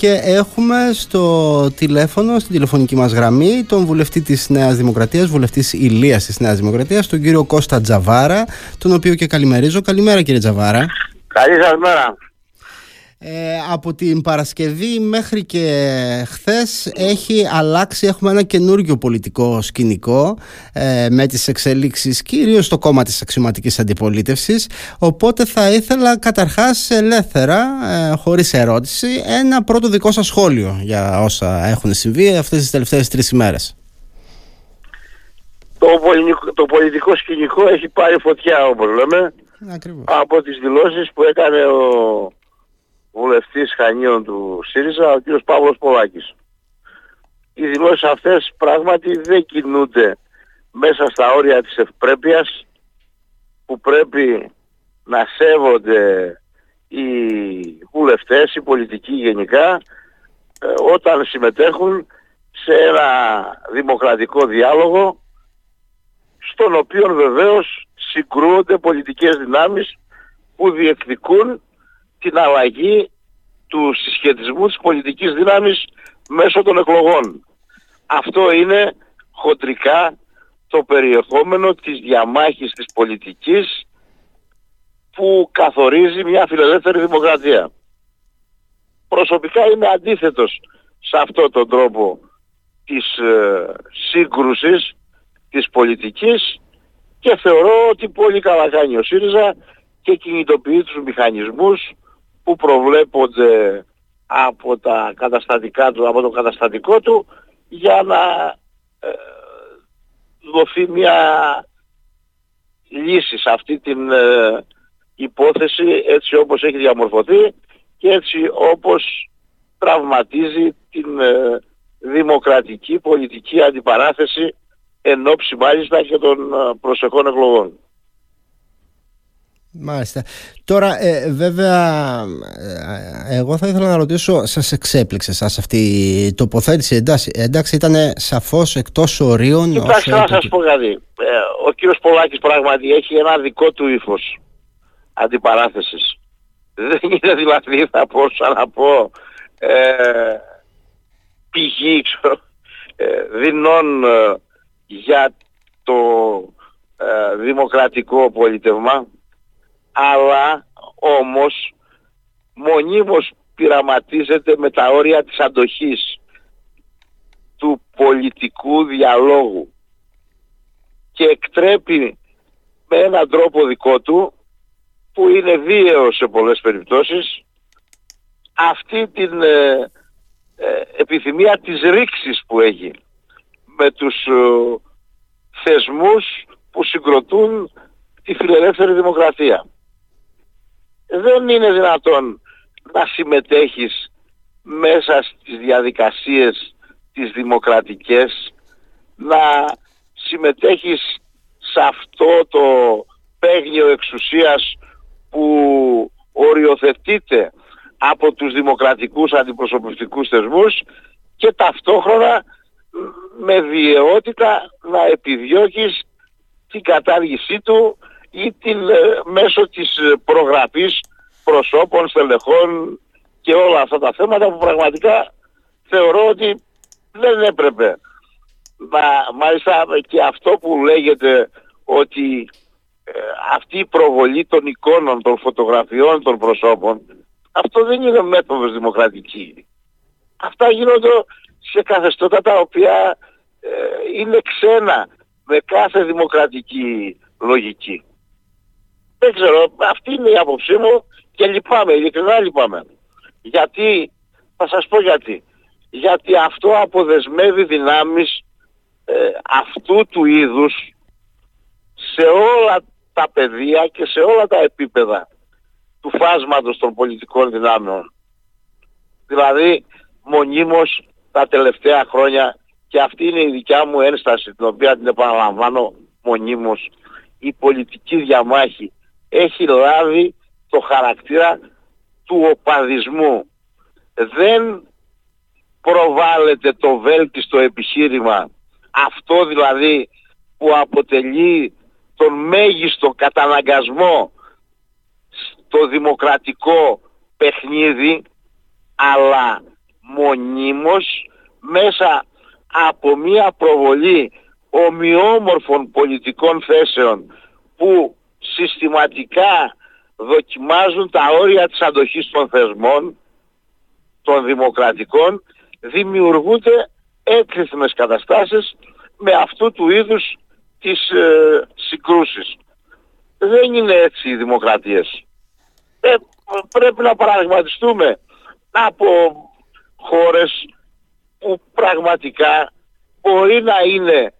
και έχουμε στο τηλέφωνο, στην τηλεφωνική μας γραμμή, τον βουλευτή της Νέας Δημοκρατίας, βουλευτής Ηλίας της Νέας Δημοκρατίας, τον κύριο Κώστα Τζαβάρα, τον οποίο και καλημερίζω. Καλημέρα κύριε Τζαβάρα. Καλή σας μέρα. Ε, από την Παρασκευή μέχρι και χθες έχει αλλάξει, έχουμε ένα καινούργιο πολιτικό σκηνικό ε, με τις εξελίξεις κυρίως στο κόμμα της αξιωματικής αντιπολίτευσης οπότε θα ήθελα καταρχάς ελεύθερα, ε, χωρίς ερώτηση ένα πρώτο δικό σας σχόλιο για όσα έχουν συμβεί αυτές τις τελευταίες τρεις ημέρες. Το πολιτικό, το πολιτικό σκηνικό έχει πάρει φωτιά όπως λέμε από τις δηλώσεις που έκανε ο βουλευτής Χανίων του ΣΥΡΙΖΑ, ο κ. Παύλος Πολάκης. Οι δηλώσεις αυτές πράγματι δεν κινούνται μέσα στα όρια της ευπρέπειας που πρέπει να σέβονται οι βουλευτές, οι πολιτικοί γενικά ε, όταν συμμετέχουν σε ένα δημοκρατικό διάλογο στον οποίο βεβαίως συγκρούονται πολιτικές δυνάμεις που διεκδικούν την αλλαγή του συσχετισμού της πολιτικής δύναμης μέσω των εκλογών. Αυτό είναι χοντρικά το περιεχόμενο της διαμάχης της πολιτικής που καθορίζει μια φιλελεύθερη δημοκρατία. Προσωπικά είμαι αντίθετος σε αυτό τον τρόπο της ε, σύγκρουσης της πολιτικής και θεωρώ ότι πολύ καλά κάνει ο ΣΥΡΙΖΑ και κινητοποιεί τους μηχανισμούς που προβλέπονται από, τα καταστατικά του, από το καταστατικό του για να ε, δοθεί μια λύση σε αυτή την ε, υπόθεση έτσι όπως έχει διαμορφωθεί και έτσι όπως τραυματίζει την ε, δημοκρατική πολιτική αντιπαράθεση εν ώψη μάλιστα και των προσεχών εκλογών. Μάλιστα. Τώρα, ε, βέβαια, ε, εγώ θα ήθελα να ρωτήσω, σας εξέπληξε σας αυτή η τοποθέτηση, εντάξει, εντάξει ήταν σαφώς εκτός ορίων. Κοιτάξτε, να σας πω κάτι. Ε, ο κύριος Πολάκης πράγματι έχει ένα δικό του ύφος αντιπαράθεσης. Δεν είναι δηλαδή, θα πω, σαν να πω, ε, πηγή, ξέρω, ε, δεινών για το δημοκρατικό πολίτευμα αλλά όμως μονίμως πειραματίζεται με τα όρια της αντοχής του πολιτικού διαλόγου και εκτρέπει με έναν τρόπο δικό του που είναι βίαιο σε πολλές περιπτώσεις αυτή την ε, ε, επιθυμία της ρήξης που έχει με τους ε, θεσμούς που συγκροτούν τη φιλελεύθερη δημοκρατία δεν είναι δυνατόν να συμμετέχεις μέσα στις διαδικασίες τις δημοκρατικές να συμμετέχεις σε αυτό το παίγνιο εξουσίας που οριοθετείται από τους δημοκρατικούς αντιπροσωπευτικούς θεσμούς και ταυτόχρονα με βιαιότητα να επιδιώκεις την κατάργησή του ή την, ε, μέσω της ε, προγραφής προσώπων, στελεχών και όλα αυτά τα θέματα που πραγματικά θεωρώ ότι δεν έπρεπε. Μα, μάλιστα και αυτό που λέγεται ότι ε, αυτή η προβολή των εικόνων, των φωτογραφιών των προσώπων αυτό δεν είναι μέθοδος δημοκρατική. Αυτά γίνονται σε καθεστώτα τα οποία είναι ξένα με κάθε δημοκρατική λογική. Δεν ξέρω, αυτή είναι η άποψή μου και λυπάμαι, ειλικρινά λυπάμαι. Γιατί, θα σας πω γιατί. Γιατί αυτό αποδεσμεύει δυνάμεις ε, αυτού του είδους σε όλα τα πεδία και σε όλα τα επίπεδα του φάσματος των πολιτικών δυνάμεων. Δηλαδή, μονίμως τα τελευταία χρόνια και αυτή είναι η δικιά μου ένσταση, την οποία την επαναλαμβάνω μονίμως, η πολιτική διαμάχη έχει λάβει το χαρακτήρα του οπαδισμού. Δεν προβάλλεται το βέλτιστο επιχείρημα, αυτό δηλαδή που αποτελεί τον μέγιστο καταναγκασμό στο δημοκρατικό παιχνίδι, αλλά μονίμως μέσα από μία προβολή ομοιόμορφων πολιτικών θέσεων που συστηματικά δοκιμάζουν τα όρια της αντοχής των θεσμών των δημοκρατικών δημιουργούνται έκρηθμες καταστάσεις με αυτού του είδους τις ε, συγκρούσεις. Δεν είναι έτσι οι δημοκρατίες. Ε, πρέπει να παραδειγματιστούμε από χώρες που πραγματικά μπορεί να είναι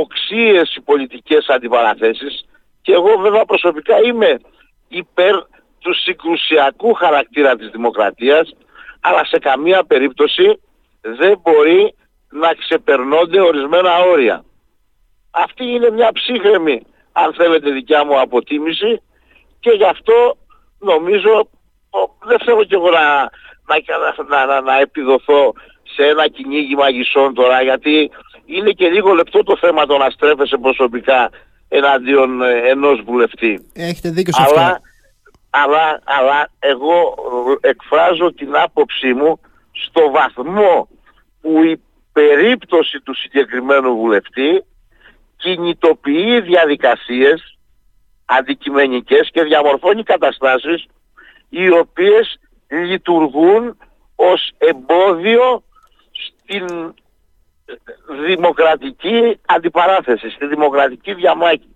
οξύες οι πολιτικές αντιπαραθέσεις και εγώ βέβαια προσωπικά είμαι υπέρ του συγκρουσιακού χαρακτήρα της δημοκρατίας αλλά σε καμία περίπτωση δεν μπορεί να ξεπερνώνται ορισμένα όρια. Αυτή είναι μια ψύχρεμη, αν θέλετε δικιά μου αποτίμηση και γι' αυτό νομίζω, δεν θέλω κι εγώ να, να, να, να επιδοθώ σε ένα κυνήγι μαγισσών τώρα γιατί είναι και λίγο λεπτό το θέμα το να στρέφεσαι προσωπικά εναντίον ε, ενός βουλευτή. Έχετε δίκιο σε αυτό. Αλλά, αλλά, αλλά εγώ εκφράζω την άποψή μου στο βαθμό που η περίπτωση του συγκεκριμένου βουλευτή κινητοποιεί διαδικασίες αντικειμενικές και διαμορφώνει καταστάσεις οι οποίες λειτουργούν ως εμπόδιο στην δημοκρατική αντιπαράθεση, στη δημοκρατική διαμάχη.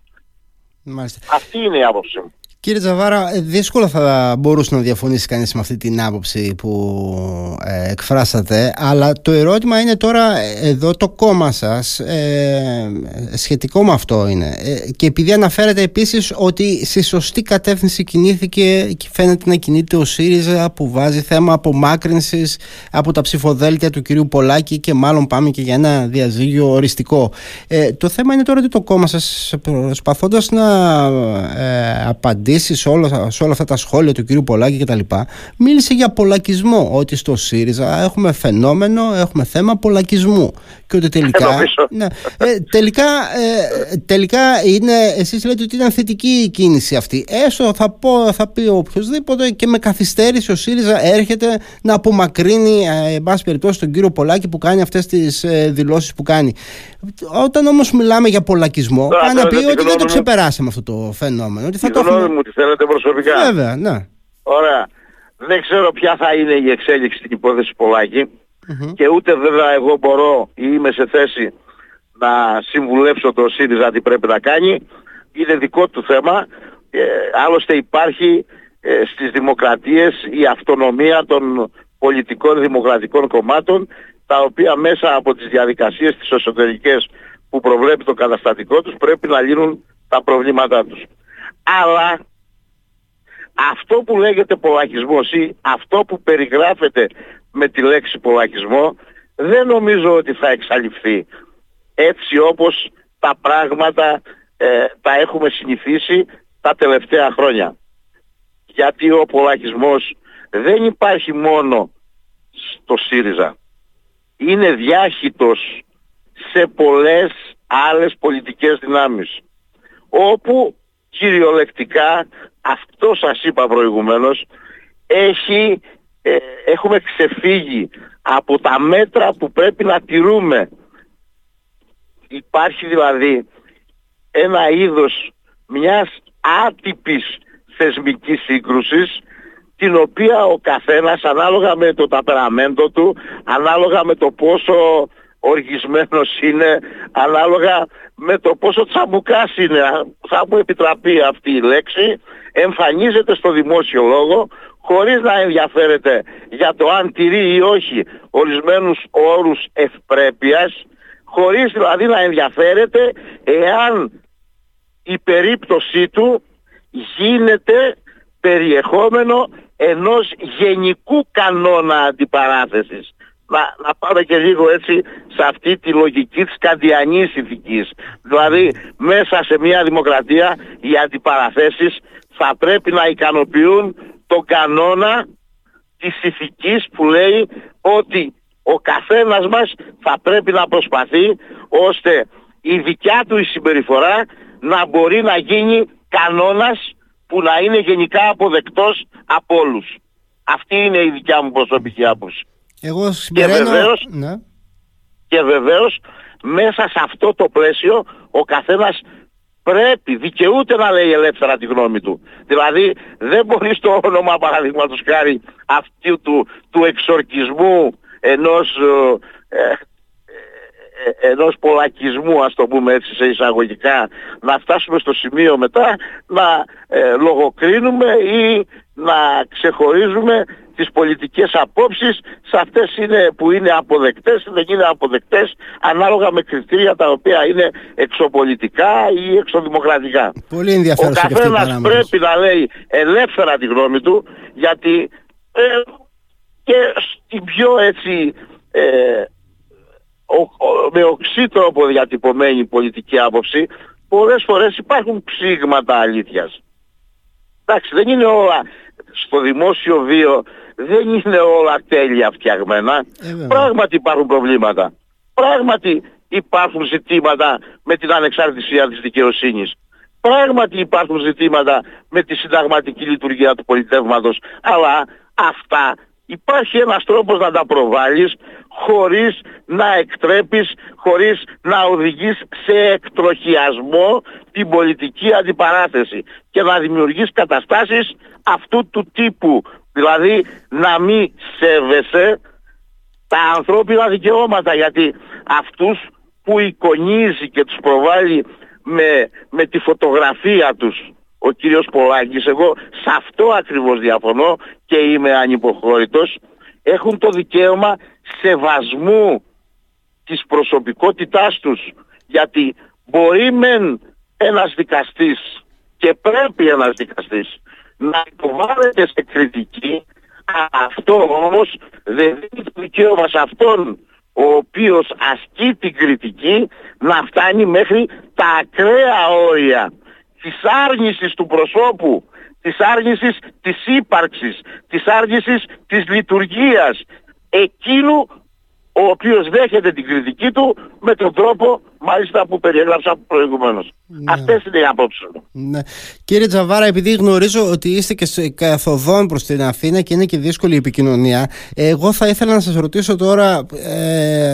Αυτή είναι η άποψη μου. Κύριε Τζαβάρα, ε, δύσκολα θα μπορούσε να διαφωνήσει κανείς με αυτή την άποψη που ε, εκφράσατε αλλά το ερώτημα είναι τώρα ε, εδώ το κόμμα σας ε, σχετικό με αυτό είναι. Και επειδή αναφέρετε επίσης ότι στη σωστή κατεύθυνση κινήθηκε και φαίνεται να κινείται ο ΣΥΡΙΖΑ που βάζει θέμα απομάκρυνσης από τα ψηφοδέλτια του κυρίου Πολάκη και μάλλον πάμε και για ένα διαζύγιο οριστικό. Το θέμα είναι τώρα ότι το κόμμα σας προσπαθώντας να απαντήσει απαντήσεις σε όλα, σε όλα αυτά τα σχόλια του κυρίου Πολάκη κτλ. Μίλησε για πολλακισμό. Ότι στο ΣΥΡΙΖΑ έχουμε φαινόμενο, έχουμε θέμα πολλακισμού. Και ότι τελικά. ναι, ε, τελικά, ε, τελικά είναι, εσείς λέτε ότι ήταν θετική η κίνηση αυτή. Έστω θα, πω, θα πει οποιοδήποτε και με καθυστέρηση ο ΣΥΡΙΖΑ έρχεται να απομακρύνει, ε, εν πάση περιπτώσει, τον κύριο Πολάκη που κάνει αυτές τις ε, δηλώσεις που κάνει. Όταν όμως μιλάμε για πολλακισμό, πάει να πει ότι δεν το ξεπεράσαμε αυτό το φαινόμενο. Ότι θα το έχουμε μου τη θέλετε προσωπικά; Βέβαια, ναι. Ωραία. Δεν ξέρω ποια θα είναι η εξέλιξη στην υπόθεση και ούτε βέβαια εγώ μπορώ ή είμαι σε θέση να συμβουλεύσω το ΣΥΡΙΖΑ τι πρέπει να κάνει. Είναι δικό του θέμα. Ε, άλλωστε υπάρχει ε, στις δημοκρατίες η αυτονομία των πολιτικών δημοκρατικών κομμάτων τα οποία μέσα από τις διαδικασίες τις εσωτερικές που προβλέπει το καταστατικό τους πρέπει να λύνουν τα προβλήματά τους. Αλλά αυτό που λέγεται πολλακισμός ή αυτό που περιγράφεται με τη λέξη πολλακισμό δεν νομίζω ότι θα εξαλειφθεί έτσι όπως τα πράγματα ε, τα έχουμε συνηθίσει τα τελευταία χρόνια. Γιατί ο πολλακισμός δεν υπάρχει μόνο στο ΣΥΡΙΖΑ. Είναι διάχυτος σε πολλές άλλες πολιτικές δυνάμεις. Όπου κυριολεκτικά αυτό σας είπα προηγουμένως έχει, ε, έχουμε ξεφύγει από τα μέτρα που πρέπει να τηρούμε. Υπάρχει δηλαδή ένα είδος μιας άτυπης θεσμικής σύγκρουσης την οποία ο καθένας ανάλογα με το ταπεραμέντο του, ανάλογα με το πόσο οργισμένος είναι, ανάλογα με το πόσο τσαμπουκάς είναι, θα μου επιτραπεί αυτή η λέξη, εμφανίζεται στο δημόσιο λόγο χωρίς να ενδιαφέρεται για το αν τηρεί ή όχι ορισμένους όρους ευπρέπειας, χωρίς δηλαδή να ενδιαφέρεται εάν η περίπτωσή του γίνεται περιεχόμενο ενός γενικού κανόνα αντιπαράθεσης να, να πάμε και λίγο έτσι σε αυτή τη λογική της καντιανής ηθικής. Δηλαδή μέσα σε μια δημοκρατία οι αντιπαραθέσεις θα πρέπει να ικανοποιούν τον κανόνα της ηθικής που λέει ότι ο καθένας μας θα πρέπει να προσπαθεί ώστε η δικιά του η συμπεριφορά να μπορεί να γίνει κανόνας που να είναι γενικά αποδεκτός από όλους. Αυτή είναι η δικιά μου προσωπική άποψη. Εγώ συμπεραίνω... Και βεβαίως, ναι. και βεβαίως μέσα σε αυτό το πλαίσιο ο καθένας πρέπει, δικαιούται να λέει ελεύθερα τη γνώμη του. Δηλαδή δεν μπορεί στο όνομα παραδείγματος χάρη αυτού του, του εξορκισμού ενός ε, ε, ε, ενός πολλακισμού ας το πούμε έτσι σε εισαγωγικά να φτάσουμε στο σημείο μετά να ε, λογοκρίνουμε ή να ξεχωρίζουμε τις πολιτικές απόψεις σε αυτές είναι, που είναι αποδεκτές δεν είναι αποδεκτές ανάλογα με κριτήρια τα οποία είναι εξωπολιτικά ή εξωδημοκρατικά. Πολύ ενδιαφέρον Ο καθένας πρέπει να λέει ελεύθερα τη γνώμη του γιατί ε, και στην πιο έτσι ε, με οξύ τρόπο διατυπωμένη πολιτική άποψη πολλές φορές υπάρχουν ψήγματα αλήθειας. Εντάξει, δεν είναι όλα στο δημόσιο βίο, δεν είναι όλα τέλεια φτιαγμένα. Ε, Πράγματι υπάρχουν προβλήματα. Πράγματι υπάρχουν ζητήματα με την ανεξαρτησία της δικαιοσύνης. Πράγματι υπάρχουν ζητήματα με τη συνταγματική λειτουργία του πολιτεύματος. Αλλά αυτά υπάρχει ένας τρόπος να τα προβάλλεις χωρίς να εκτρέπεις, χωρίς να οδηγείς σε εκτροχιασμό την πολιτική αντιπαράθεση και να δημιουργείς καταστάσεις αυτού του τύπου. Δηλαδή να μην σέβεσαι τα ανθρώπινα δικαιώματα γιατί αυτούς που εικονίζει και τους προβάλλει με, με τη φωτογραφία τους ο κύριος Πολάκης, εγώ σε αυτό ακριβώς διαφωνώ και είμαι ανυποχώρητος, έχουν το δικαίωμα σεβασμού της προσωπικότητάς τους γιατί μπορεί μεν ένας δικαστής και πρέπει ένας δικαστής να υποβάλλεται σε κριτική αυτό όμως δεν είναι το δικαίωμα σε αυτόν ο οποίος ασκεί την κριτική να φτάνει μέχρι τα ακραία όρια της άρνησης του προσώπου, της άρνησης της ύπαρξης, της άρνησης της λειτουργίας εκείνου ο οποίος δέχεται την κριτική του με τον τρόπο μάλιστα που περιέγραψα προηγουμένως. Ναι. Αυτές είναι οι απόψεις μου. Ναι. Κύριε Τζαβάρα, επειδή γνωρίζω ότι είστε και καθοδόν προς την Αθήνα και είναι και δύσκολη η επικοινωνία, εγώ θα ήθελα να σας ρωτήσω τώρα ε,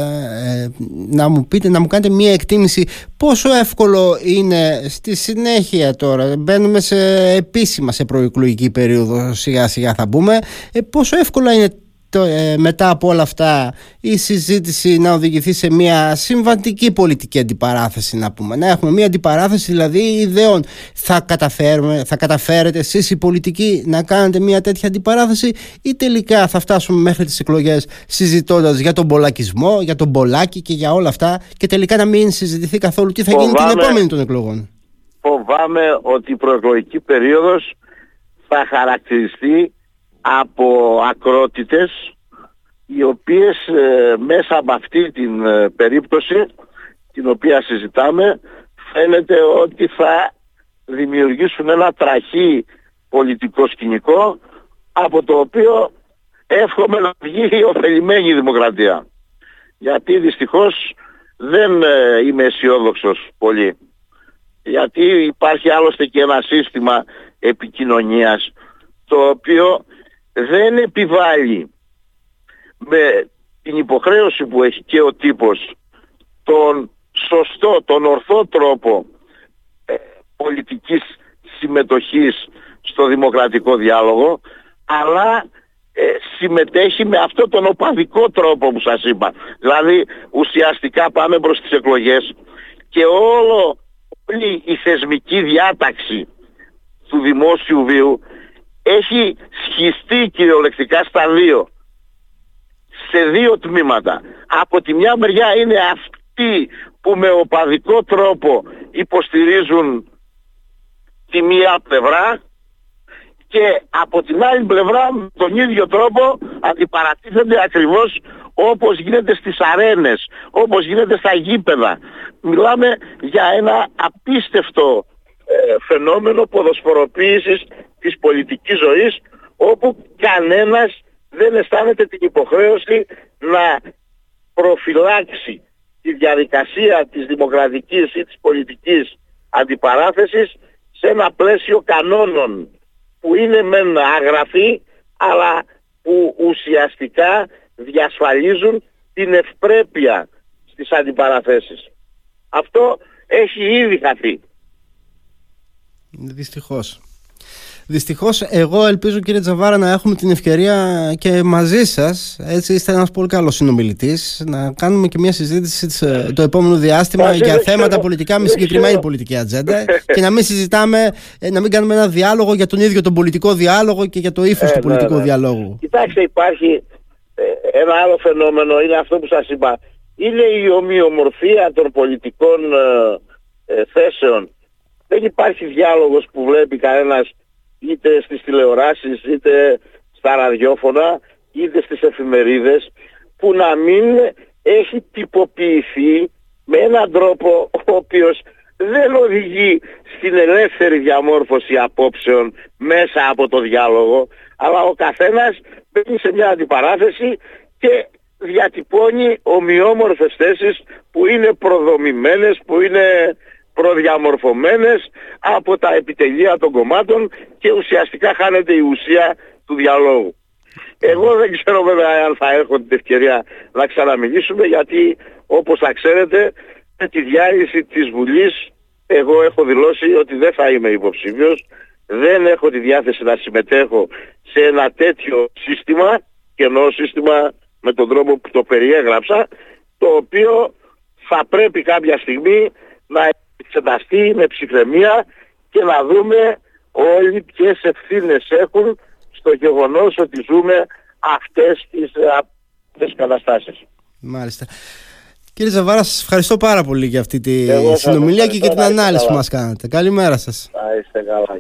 ε, να μου πείτε, να μου κάνετε μία εκτίμηση πόσο εύκολο είναι στη συνέχεια τώρα, μπαίνουμε σε επίσημα σε προεκλογική περίοδο σιγά σιγά θα μπούμε, ε, πόσο εύκολο είναι ε, μετά από όλα αυτά η συζήτηση να οδηγηθεί σε μια συμβαντική πολιτική αντιπαράθεση να πούμε. Να έχουμε μια αντιπαράθεση δηλαδή ιδεών. Θα, καταφέρουμε, θα καταφέρετε εσείς οι πολιτικοί να κάνετε μια τέτοια αντιπαράθεση ή τελικά θα φτάσουμε μέχρι τις εκλογές συζητώντας για τον πολλακισμό για τον πολλάκι και για όλα αυτά και τελικά να μην συζητηθεί καθόλου τι θα γίνει την επόμενη των εκλογών. Φοβάμαι ότι η προεκλογική περίοδος θα χαρακτηριστεί από ακρότητες οι οποίες ε, μέσα από αυτή την ε, περίπτωση την οποία συζητάμε φαίνεται ότι θα δημιουργήσουν ένα τραχή πολιτικό σκηνικό από το οποίο εύχομαι να βγει η ωφελημένη δημοκρατία. Γιατί δυστυχώς δεν ε, είμαι αισιόδοξος πολύ. Γιατί υπάρχει άλλωστε και ένα σύστημα επικοινωνίας το οποίο δεν επιβάλλει με την υποχρέωση που έχει και ο τύπος τον σωστό, τον ορθό τρόπο ε, πολιτικής συμμετοχής στο δημοκρατικό διάλογο αλλά ε, συμμετέχει με αυτό τον οπαδικό τρόπο που σας είπα. Δηλαδή ουσιαστικά πάμε προς τις εκλογές και όλο όλη η θεσμική διάταξη του δημόσιου βίου έχει σχιστεί κυριολεκτικά στα δύο. Σε δύο τμήματα. Από τη μια μεριά είναι αυτοί που με οπαδικό τρόπο υποστηρίζουν τη μία πλευρά και από την άλλη πλευρά με τον ίδιο τρόπο αντιπαρατίθενται ακριβώς όπως γίνεται στις αρένες, όπως γίνεται στα γήπεδα. Μιλάμε για ένα απίστευτο ε, φαινόμενο ποδοσφοροποίησης της πολιτικής ζωής όπου κανένας δεν αισθάνεται την υποχρέωση να προφυλάξει τη διαδικασία της δημοκρατικής ή της πολιτικής αντιπαράθεσης σε ένα πλαίσιο κανόνων που είναι μεν αγραφή αλλά που ουσιαστικά διασφαλίζουν την ευπρέπεια στις αντιπαραθέσεις. Αυτό έχει ήδη χαθεί. Δυστυχώς. Δυστυχώς, εγώ ελπίζω κύριε Τζαβάρα να έχουμε την ευκαιρία και μαζί σας, έτσι είστε ένας πολύ καλός συνομιλητής, να κάνουμε και μια συζήτηση ε, το επόμενο διάστημα για θέματα πολιτικά με συγκεκριμένη πολιτική ατζέντα και να μην συζητάμε, ε, να μην κάνουμε ένα διάλογο για τον ίδιο τον πολιτικό διάλογο και για το ύφος ε, του ναι, πολιτικού ναι. διαλόγου. Κοιτάξτε, υπάρχει ένα άλλο φαινόμενο, είναι αυτό που σας είπα. Είναι η ομοιομορφία των πολιτικών θέσεων. Δεν υπάρχει διάλογος που βλέπει κανένας είτε στις τηλεοράσεις, είτε στα ραδιόφωνα, είτε στις εφημερίδες, που να μην έχει τυποποιηθεί με έναν τρόπο ο οποίος δεν οδηγεί στην ελεύθερη διαμόρφωση απόψεων μέσα από το διάλογο, αλλά ο καθένας μπαίνει σε μια αντιπαράθεση και διατυπώνει ομοιόμορφες θέσεις που είναι προδομημένες, που είναι προδιαμορφωμένες από τα επιτελεία των κομμάτων και ουσιαστικά χάνεται η ουσία του διαλόγου. Εγώ δεν ξέρω βέβαια αν θα έχω την ευκαιρία να ξαναμιλήσουμε γιατί όπως θα ξέρετε με τη διάλυση της Βουλής εγώ έχω δηλώσει ότι δεν θα είμαι υποψήφιος, δεν έχω τη διάθεση να συμμετέχω σε ένα τέτοιο σύστημα και εννοώ σύστημα με τον τρόπο που το περιέγραψα το οποίο θα πρέπει κάποια στιγμή να εξεταστεί με ψυχραιμία και να δούμε όλοι ποιες ευθύνες έχουν στο γεγονός ότι ζούμε αυτές τις, αυτές καταστάσεις. Μάλιστα. Κύριε Ζαβάρα, σας ευχαριστώ πάρα πολύ για αυτή τη συνομιλία και για την ανάλυση που μας κάνατε. Καλημέρα σας. Θα είστε καλά.